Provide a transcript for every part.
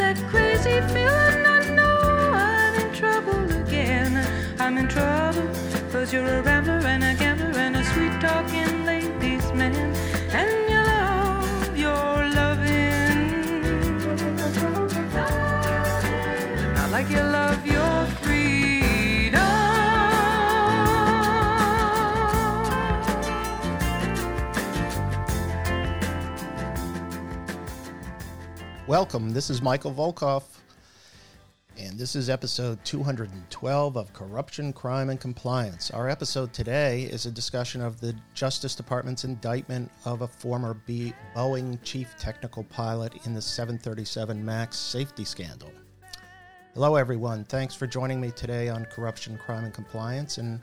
that crazy feeling. I know I'm in trouble again. I'm in trouble, cause you're a rambler Welcome. This is Michael Volkov, and this is episode 212 of Corruption, Crime, and Compliance. Our episode today is a discussion of the Justice Department's indictment of a former B- Boeing chief technical pilot in the 737 MAX safety scandal. Hello, everyone. Thanks for joining me today on Corruption, Crime, and Compliance. And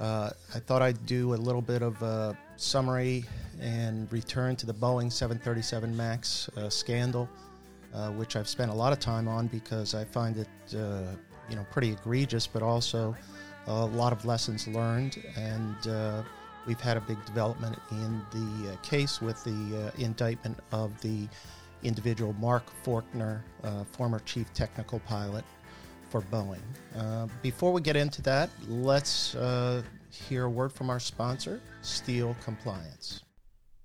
uh, I thought I'd do a little bit of a summary and return to the Boeing 737 MAX uh, scandal, uh, which I've spent a lot of time on because I find it, uh, you know, pretty egregious, but also a lot of lessons learned. And uh, we've had a big development in the uh, case with the uh, indictment of the individual Mark Forkner, uh, former chief technical pilot for Boeing. Uh, before we get into that, let's uh, hear a word from our sponsor, Steele Compliance.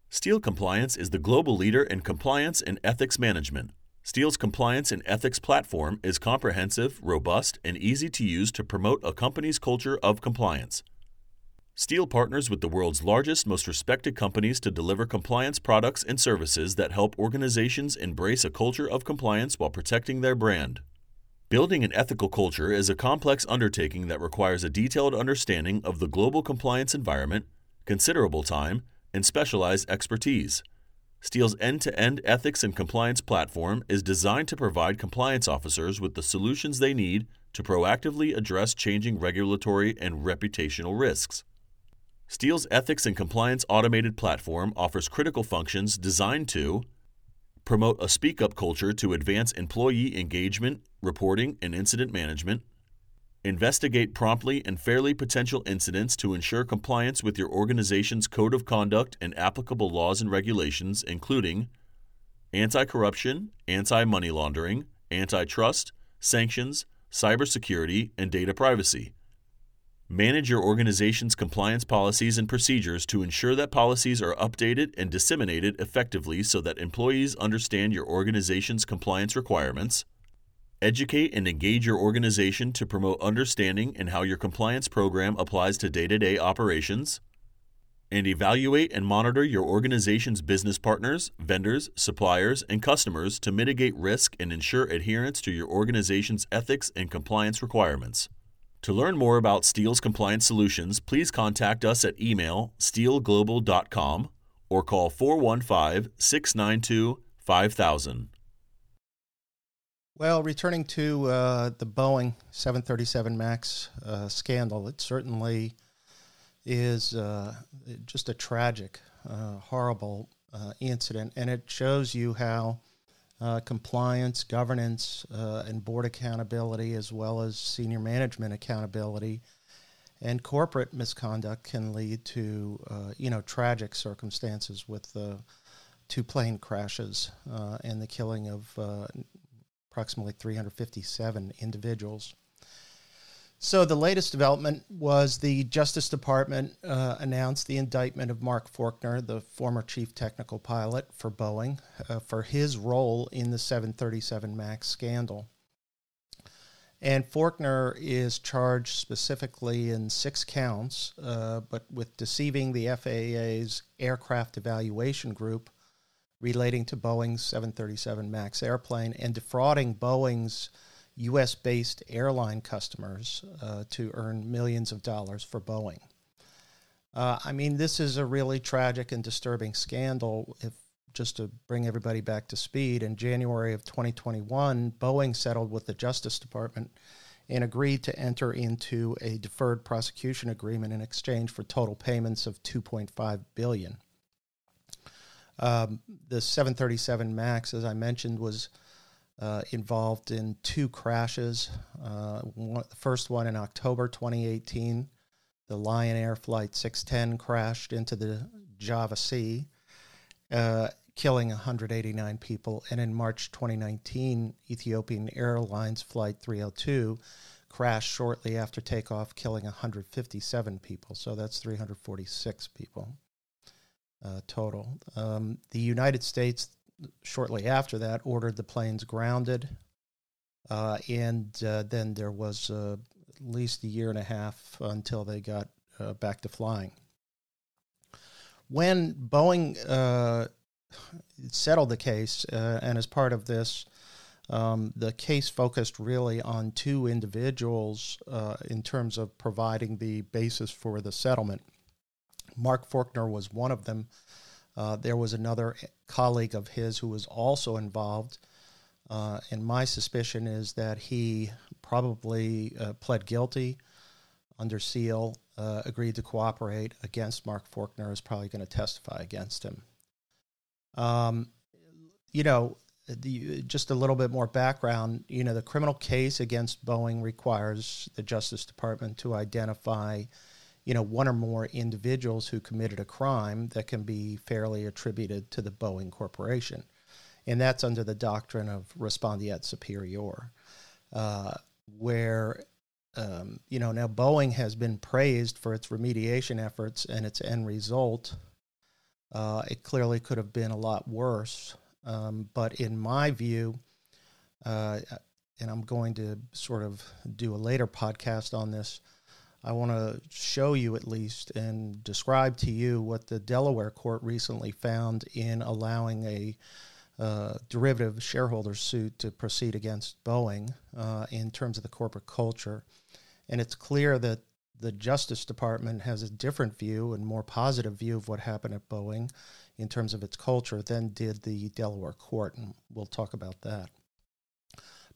Steele Compliance is the global leader in compliance and ethics management. Steele's compliance and ethics platform is comprehensive, robust, and easy to use to promote a company's culture of compliance. Steele partners with the world's largest, most respected companies to deliver compliance products and services that help organizations embrace a culture of compliance while protecting their brand. Building an ethical culture is a complex undertaking that requires a detailed understanding of the global compliance environment, considerable time, and specialized expertise. Steele's end to end ethics and compliance platform is designed to provide compliance officers with the solutions they need to proactively address changing regulatory and reputational risks. Steele's ethics and compliance automated platform offers critical functions designed to promote a speak up culture to advance employee engagement, reporting, and incident management, investigate promptly and fairly potential incidents to ensure compliance with your organization's code of conduct and applicable laws and regulations, including anti corruption, anti money laundering, antitrust, sanctions, cybersecurity, and data privacy. Manage your organization's compliance policies and procedures to ensure that policies are updated and disseminated effectively so that employees understand your organization's compliance requirements. Educate and engage your organization to promote understanding and how your compliance program applies to day to day operations. And evaluate and monitor your organization's business partners, vendors, suppliers, and customers to mitigate risk and ensure adherence to your organization's ethics and compliance requirements. To learn more about Steele's compliance solutions, please contact us at email steeleglobal.com or call 415 692 5000. Well, returning to uh, the Boeing 737 MAX uh, scandal, it certainly is uh, just a tragic, uh, horrible uh, incident, and it shows you how uh, compliance, governance, uh, and board accountability, as well as senior management accountability and corporate misconduct, can lead to uh, you know tragic circumstances with the two plane crashes uh, and the killing of uh, approximately 357 individuals. So the latest development was the Justice Department uh, announced the indictment of Mark Forkner, the former chief technical pilot for Boeing, uh, for his role in the 737 MAX scandal. And Forkner is charged specifically in six counts, uh, but with deceiving the FAA's aircraft evaluation group relating to Boeing's 737 MAX airplane and defrauding Boeing's U.S. based airline customers uh, to earn millions of dollars for Boeing. Uh, I mean, this is a really tragic and disturbing scandal. If just to bring everybody back to speed, in January of 2021, Boeing settled with the Justice Department and agreed to enter into a deferred prosecution agreement in exchange for total payments of 2.5 billion. Um, the 737 Max, as I mentioned, was uh, involved in two crashes. Uh, one, the first one in October 2018, the Lion Air Flight 610 crashed into the Java Sea, uh, killing 189 people. And in March 2019, Ethiopian Airlines Flight 302 crashed shortly after takeoff, killing 157 people. So that's 346 people uh, total. Um, the United States, shortly after that, ordered the planes grounded. Uh, and uh, then there was uh, at least a year and a half until they got uh, back to flying. When Boeing uh, settled the case, and as part of this, um, the case focused really on two individuals in terms of providing the basis for the settlement. Mark Forkner was one of them. Uh, there was another colleague of his who was also involved. Uh, and my suspicion is that he probably uh, pled guilty under seal, uh, agreed to cooperate against Mark Forkner, is probably going to testify against him. Um, you know, the, just a little bit more background. You know, the criminal case against Boeing requires the Justice Department to identify you know, one or more individuals who committed a crime that can be fairly attributed to the Boeing Corporation. And that's under the doctrine of respondeat superior, uh, where, um, you know, now Boeing has been praised for its remediation efforts and its end result. Uh, it clearly could have been a lot worse. Um, but in my view, uh, and I'm going to sort of do a later podcast on this, I want to show you at least and describe to you what the Delaware court recently found in allowing a uh, derivative shareholder suit to proceed against Boeing uh, in terms of the corporate culture. And it's clear that the Justice Department has a different view and more positive view of what happened at Boeing in terms of its culture than did the Delaware court. And we'll talk about that.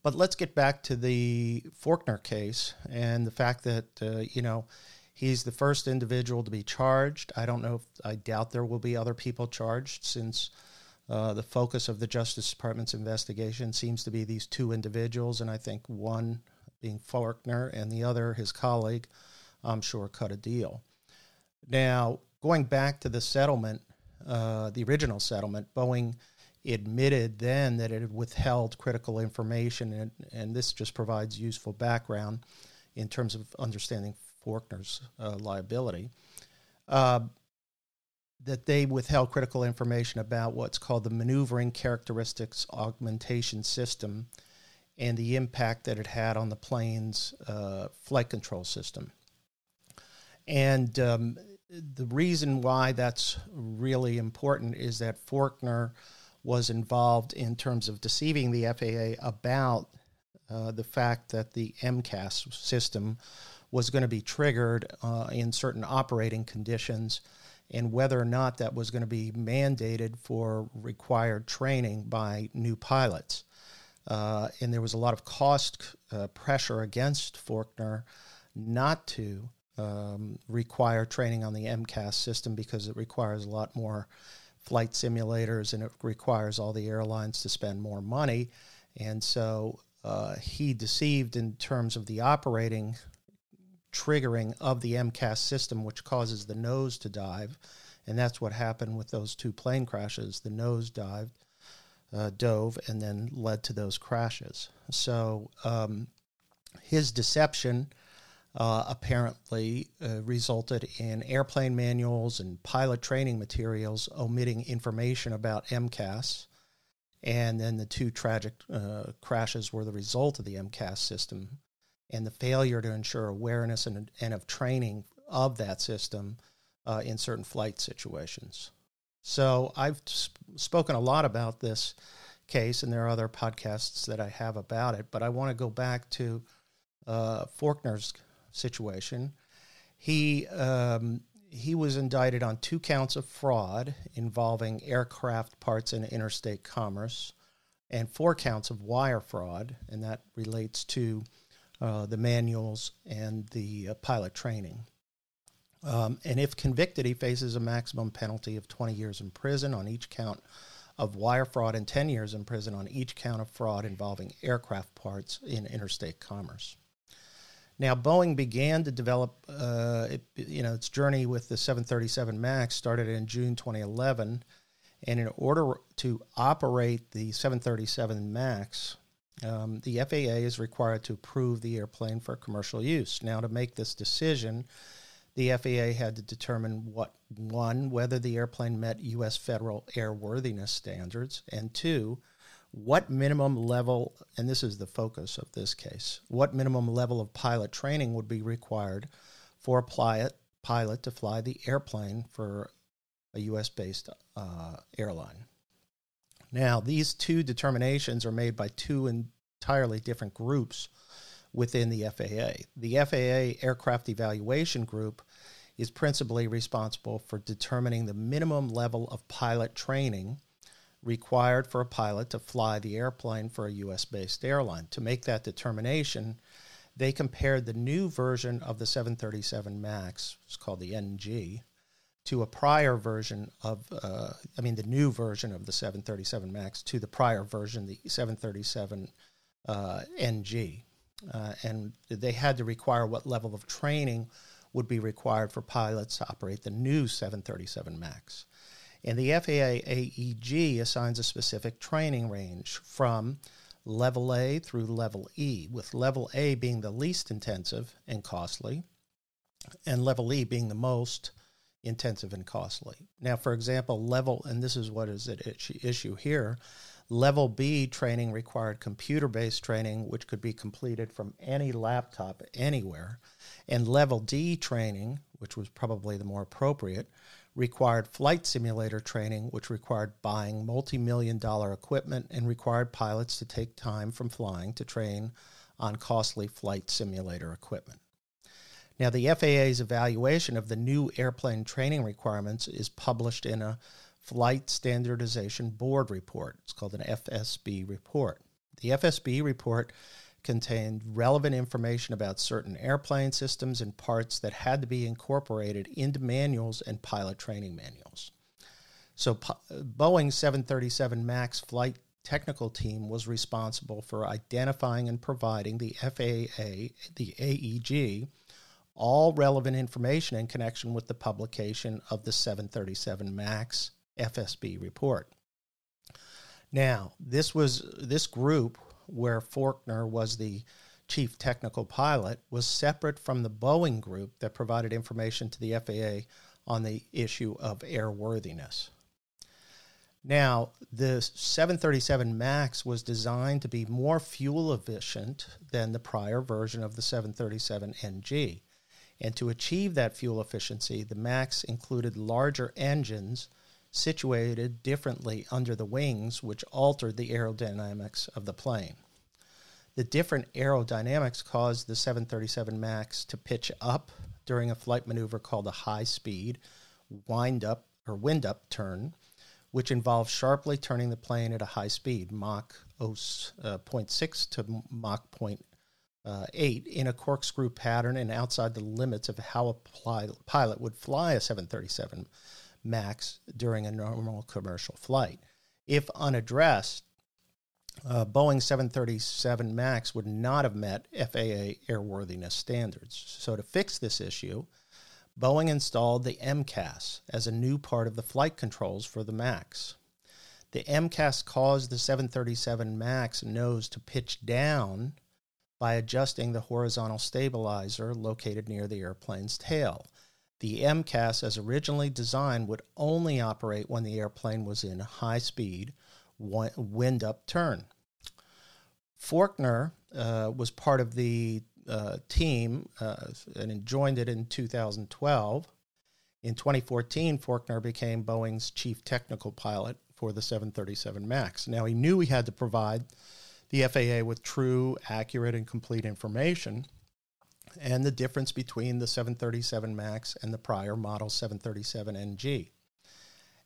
But let's get back to the Forkner case and the fact that, uh, you know, he's the first individual to be charged. I don't know if, I doubt there will be other people charged since uh, the focus of the Justice Department's investigation seems to be these two individuals, and I think one being Forkner and the other, his colleague, I'm sure cut a deal. Now, going back to the settlement, uh, the original settlement, Boeing admitted then that it had withheld critical information, and, and this just provides useful background in terms of understanding Forkner's uh, liability. Uh, that they withheld critical information about what's called the maneuvering characteristics augmentation system and the impact that it had on the plane's uh, flight control system. And um, the reason why that's really important is that Forkner was involved in terms of deceiving the FAA about uh, the fact that the MCAS system was going to be triggered uh, in certain operating conditions and whether or not that was going to be mandated for required training by new pilots. Uh, and there was a lot of cost uh, pressure against Forkner not to um, require training on the MCAS system because it requires a lot more flight simulators and it requires all the airlines to spend more money. And so uh, he deceived in terms of the operating triggering of the MCAS system, which causes the nose to dive. And that's what happened with those two plane crashes. The nose dived, uh, dove, and then led to those crashes. So um, his deception uh, apparently uh, resulted in airplane manuals and pilot training materials omitting information about MCAS. And then the two tragic uh, crashes were the result of the MCAS system and the failure to ensure awareness and, and of training of that system uh, in certain flight situations. So I've sp- spoken a lot about this case, and there are other podcasts that I have about it, but I want to go back to uh, Forkner's situation. He um, he was indicted on two counts of fraud involving aircraft parts and interstate commerce, and four counts of wire fraud, and that relates to uh, the manuals and the uh, pilot training. Um, and if convicted, he faces a maximum penalty of 20 years in prison on each count of wire fraud and 10 years in prison on each count of fraud involving aircraft parts in interstate commerce. Now, Boeing began to develop, uh, it, you know, its journey with the 737 MAX started in June 2011, And in order to operate the 737 MAX, um, the FAA is required to approve the airplane for commercial use. Now, to make this decision, the FAA had to determine what one, whether the airplane met U.S. federal airworthiness standards, and two, what minimum level, and this is the focus of this case, what minimum level of pilot training would be required for a pilot, to fly the airplane for a U.S. based uh, airline. Now, these two determinations are made by two entirely different groups within the FAA. The FAA Aircraft Evaluation Group is principally responsible for determining the minimum level of pilot training required for a pilot to fly the airplane for a US based airline. To make that determination, they compared the new version of the 737 MAX, it's called the NG, to a prior version of, uh, I mean, the new version of the 737 MAX to the prior version, the 737 uh, NG. Uh, and they had to require what level of training would be required for pilots to operate the new 737 MAX. And the FAA AEG assigns a specific training range from level A through level E, with level A being the least intensive and costly, and level E being the most intensive and costly. Now, for example, level, and this is what is at issue here, level B training required computer based training, which could be completed from any laptop anywhere. And level D training, which was probably the more appropriate, required flight simulator training, which required buying multi million dollar equipment and required pilots to take time from flying to train on costly flight simulator equipment. Now, the FAA's evaluation of the new airplane training requirements is published in a Flight Standardization Board report. It's called an FSB report. The FSB report contained relevant information about certain airplane systems and parts that had to be incorporated into manuals and pilot training manuals. So, Boeing 737 MAX flight technical team was responsible for identifying and providing the FAA, the AEG, all relevant information in connection with the publication of the 737 MAX FSB report. Now, this was this group where Forkner was the chief technical pilot, was separate from the Boeing group that provided information to the FAA on the issue of airworthiness. Now, the 737 MAX was designed to be more fuel efficient than the prior version of the 737 NG. And to achieve that fuel efficiency, the MAX included larger engines situated differently under the wings, which altered the aerodynamics of the plane. The different aerodynamics caused the 737 MAX to pitch up during a flight maneuver called a high speed wind up or wind up turn, which involves sharply turning the plane at a high speed, Mach uh, 0.6 to Mach 0.8, uh, in a corkscrew pattern and outside the limits of how a pilot would fly a 737 max during a normal commercial flight. If unaddressed, uh, Boeing 737 MAX would not have met FAA airworthiness standards. So, to fix this issue, Boeing installed the MCAS as a new part of the flight controls for the MAX. The MCAS caused the 737 MAX nose to pitch down by adjusting the horizontal stabilizer located near the airplane's tail. The MCAS, as originally designed, would only operate when the airplane was in high speed wind up turn. Forkner uh, was part of the uh, team uh, and joined it in 2012. In 2014, Forkner became Boeing's chief technical pilot for the 737 MAX. Now, he knew he had to provide the FAA with true, accurate, and complete information and the difference between the 737 MAX and the prior model 737 NG.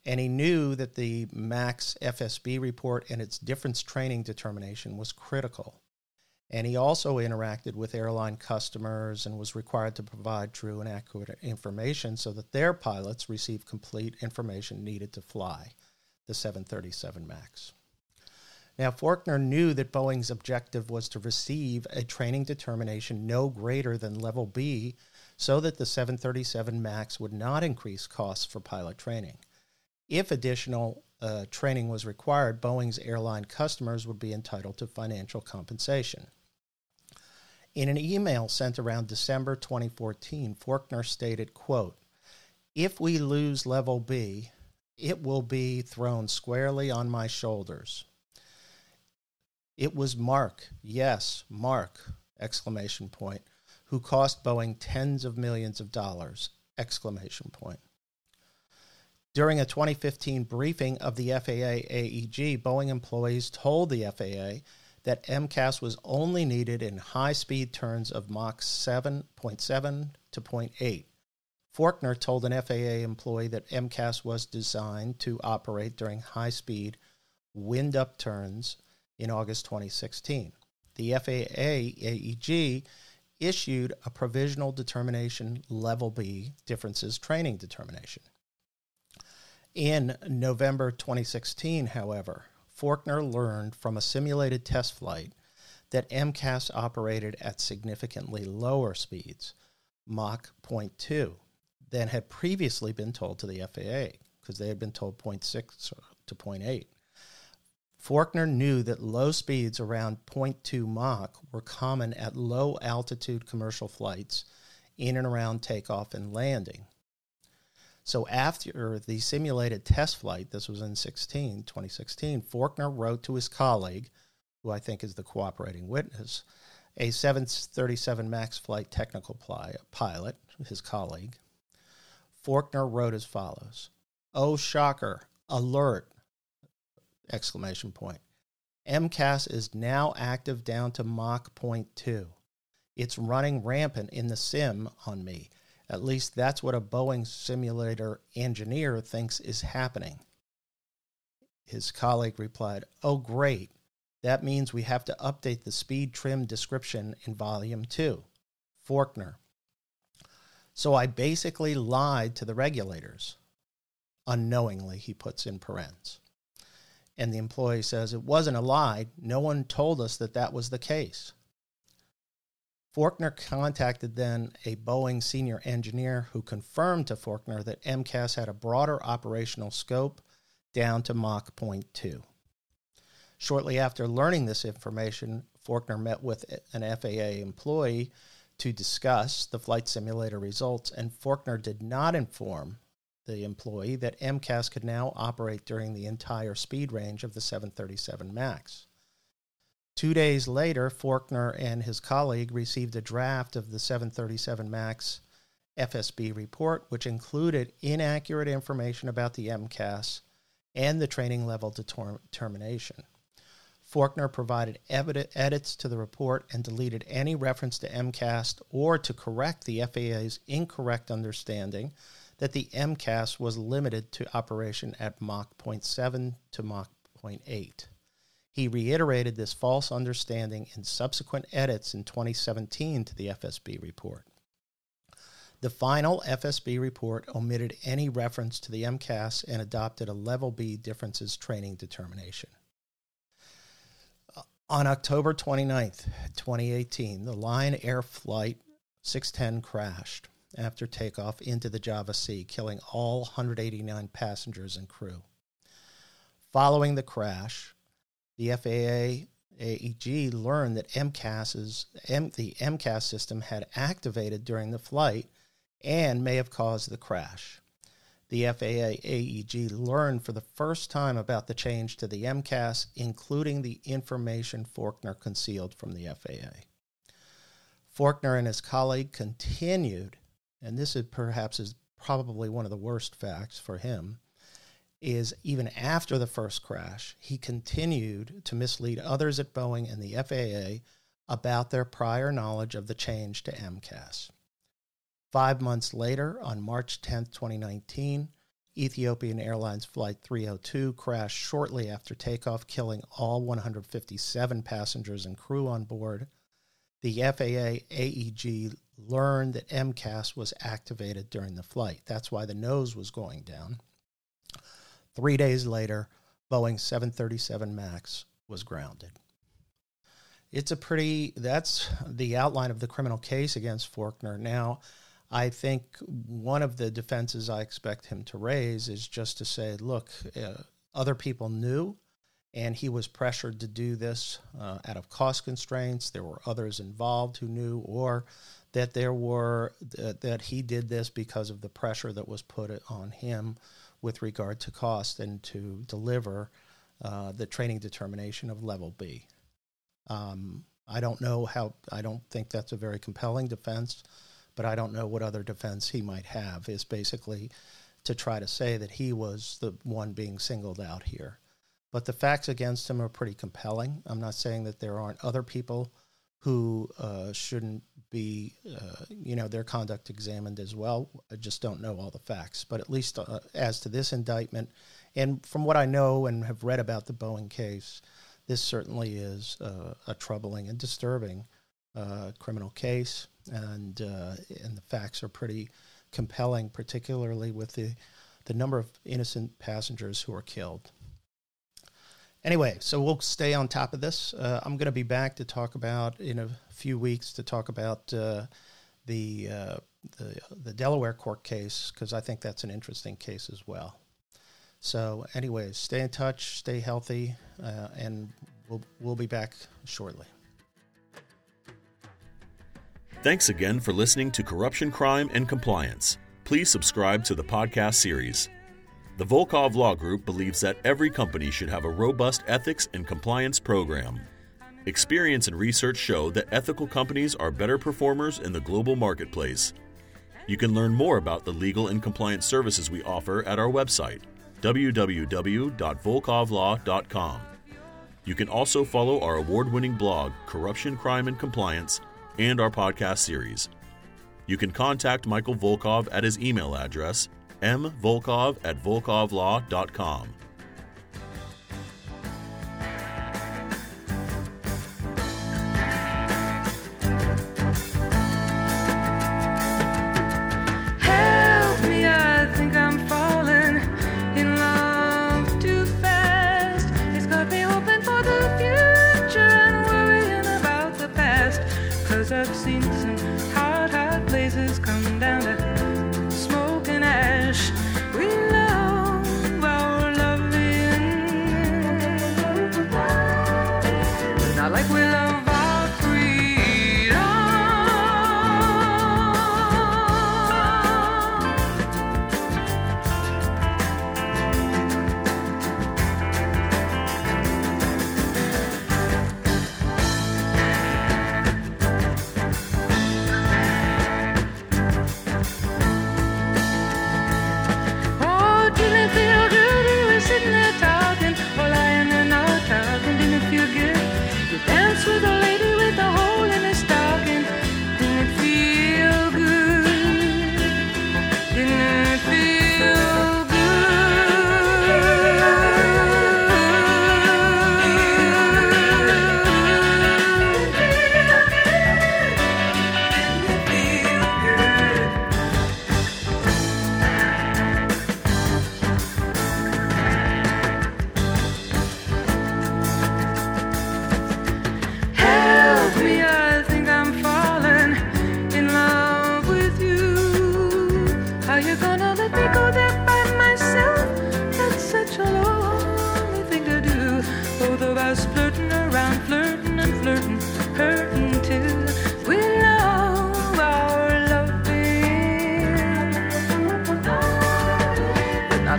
And he knew that the MAX FSB report and its difference training determination was critical. And he also interacted with airline customers and was required to provide true and accurate information so that their pilots received complete information needed to fly the 737 MAX. Now, Forkner knew that Boeing's objective was to receive a training determination no greater than level B so that the 737 MAX would not increase costs for pilot training. If additional uh, training was required, Boeing's airline customers would be entitled to financial compensation. In an email sent around December 2014, Forkner stated, quote, if we lose level B, it will be thrown squarely on my shoulders. It was Mark, yes, Mark, exclamation point, who cost Boeing tens of millions of dollars, exclamation point. During a 2015 briefing of the FAA AEG, Boeing employees told the FAA that MCAS was only needed in high speed turns of Mach 7.7 to 0.8. Forkner told an FAA employee that MCAS was designed to operate during high speed wind up turns in August 2016. The FAA AEG issued a provisional determination level B differences training determination. In November 2016, however, Forkner learned from a simulated test flight that MCAS operated at significantly lower speeds, Mach 0.2, than had previously been told to the FAA, because they had been told 0.6 to 0.8. Forkner knew that low speeds around 0.2 Mach were common at low altitude commercial flights in and around takeoff and landing. So after the simulated test flight, this was in 16, 2016, Forkner wrote to his colleague, who I think is the cooperating witness, a 737 MAX flight technical pilot, his colleague. Forkner wrote as follows Oh, shocker, alert! Exclamation point. MCAS is now active down to Mach 0.2. It's running rampant in the sim on me at least that's what a Boeing simulator engineer thinks is happening. His colleague replied, Oh, great. That means we have to update the speed trim description in volume 2. Forkner. So I basically lied to the regulators. Unknowingly, he puts in parens. And the employee says, It wasn't a lie. No one told us that that was the case. Forkner contacted then a Boeing senior engineer who confirmed to Forkner that MCAS had a broader operational scope down to Mach 0.2. Shortly after learning this information, Forkner met with an FAA employee to discuss the flight simulator results, and Forkner did not inform the employee that MCAS could now operate during the entire speed range of the 737 MAX. Two days later, Forkner and his colleague received a draft of the 737 MAX FSB report, which included inaccurate information about the MCAS and the training level determination. Forkner provided edits to the report and deleted any reference to MCAS or to correct the FAA's incorrect understanding that the MCAS was limited to operation at Mach 0.7 to Mach 0.8. He reiterated this false understanding in subsequent edits in 2017 to the FSB report. The final FSB report omitted any reference to the MCAS and adopted a level B differences training determination. Uh, on October 29th, 2018, the Lion Air Flight 610 crashed after takeoff into the Java Sea, killing all 189 passengers and crew. Following the crash, the FAA AEG learned that MCAS's, M, the MCAS system had activated during the flight and may have caused the crash. The FAA AEG learned for the first time about the change to the MCAS, including the information Forkner concealed from the FAA. Forkner and his colleague continued, and this is perhaps is probably one of the worst facts for him, is even after the first crash, he continued to mislead others at Boeing and the FAA about their prior knowledge of the change to MCAS. Five months later, on March 10, 2019, Ethiopian Airlines Flight 302 crashed shortly after takeoff, killing all 157 passengers and crew on board. The FAA AEG learned that MCAS was activated during the flight. That's why the nose was going down. Three days later, Boeing 737 MAX was grounded. It's a pretty, that's the outline of the criminal case against Forkner. Now, I think one of the defenses I expect him to raise is just to say, look, uh, other people knew, and he was pressured to do this uh, out of cost constraints. There were others involved who knew, or that there were that he did this because of the pressure that was put on him with regard to cost and to deliver uh, the training determination of level B. Um, I don't know how. I don't think that's a very compelling defense, but I don't know what other defense he might have. Is basically to try to say that he was the one being singled out here. But the facts against him are pretty compelling. I'm not saying that there aren't other people who uh, shouldn't be, uh, you know, their conduct examined as well. I just don't know all the facts. But at least uh, as to this indictment, and from what I know and have read about the Boeing case, this certainly is uh, a troubling and disturbing uh, criminal case, and uh, and the facts are pretty compelling, particularly with the the number of innocent passengers who were killed. Anyway, so we'll stay on top of this. Uh, I'm going to be back to talk about in a few weeks to talk about uh, the, uh, the the Delaware court case because I think that's an interesting case as well. So, anyways, stay in touch, stay healthy, uh, and we'll we'll be back shortly. Thanks again for listening to Corruption, Crime, and Compliance. Please subscribe to the podcast series. The Volkov Law Group believes that every company should have a robust ethics and compliance program. Experience and research show that ethical companies are better performers in the global marketplace. You can learn more about the legal and compliance services we offer at our website, www.volkovlaw.com. You can also follow our award winning blog, Corruption, Crime, and Compliance, and our podcast series. You can contact Michael Volkov at his email address, mvolkov at volkovlaw.com. I've seen some hot, hot places come down to.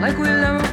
like we learn.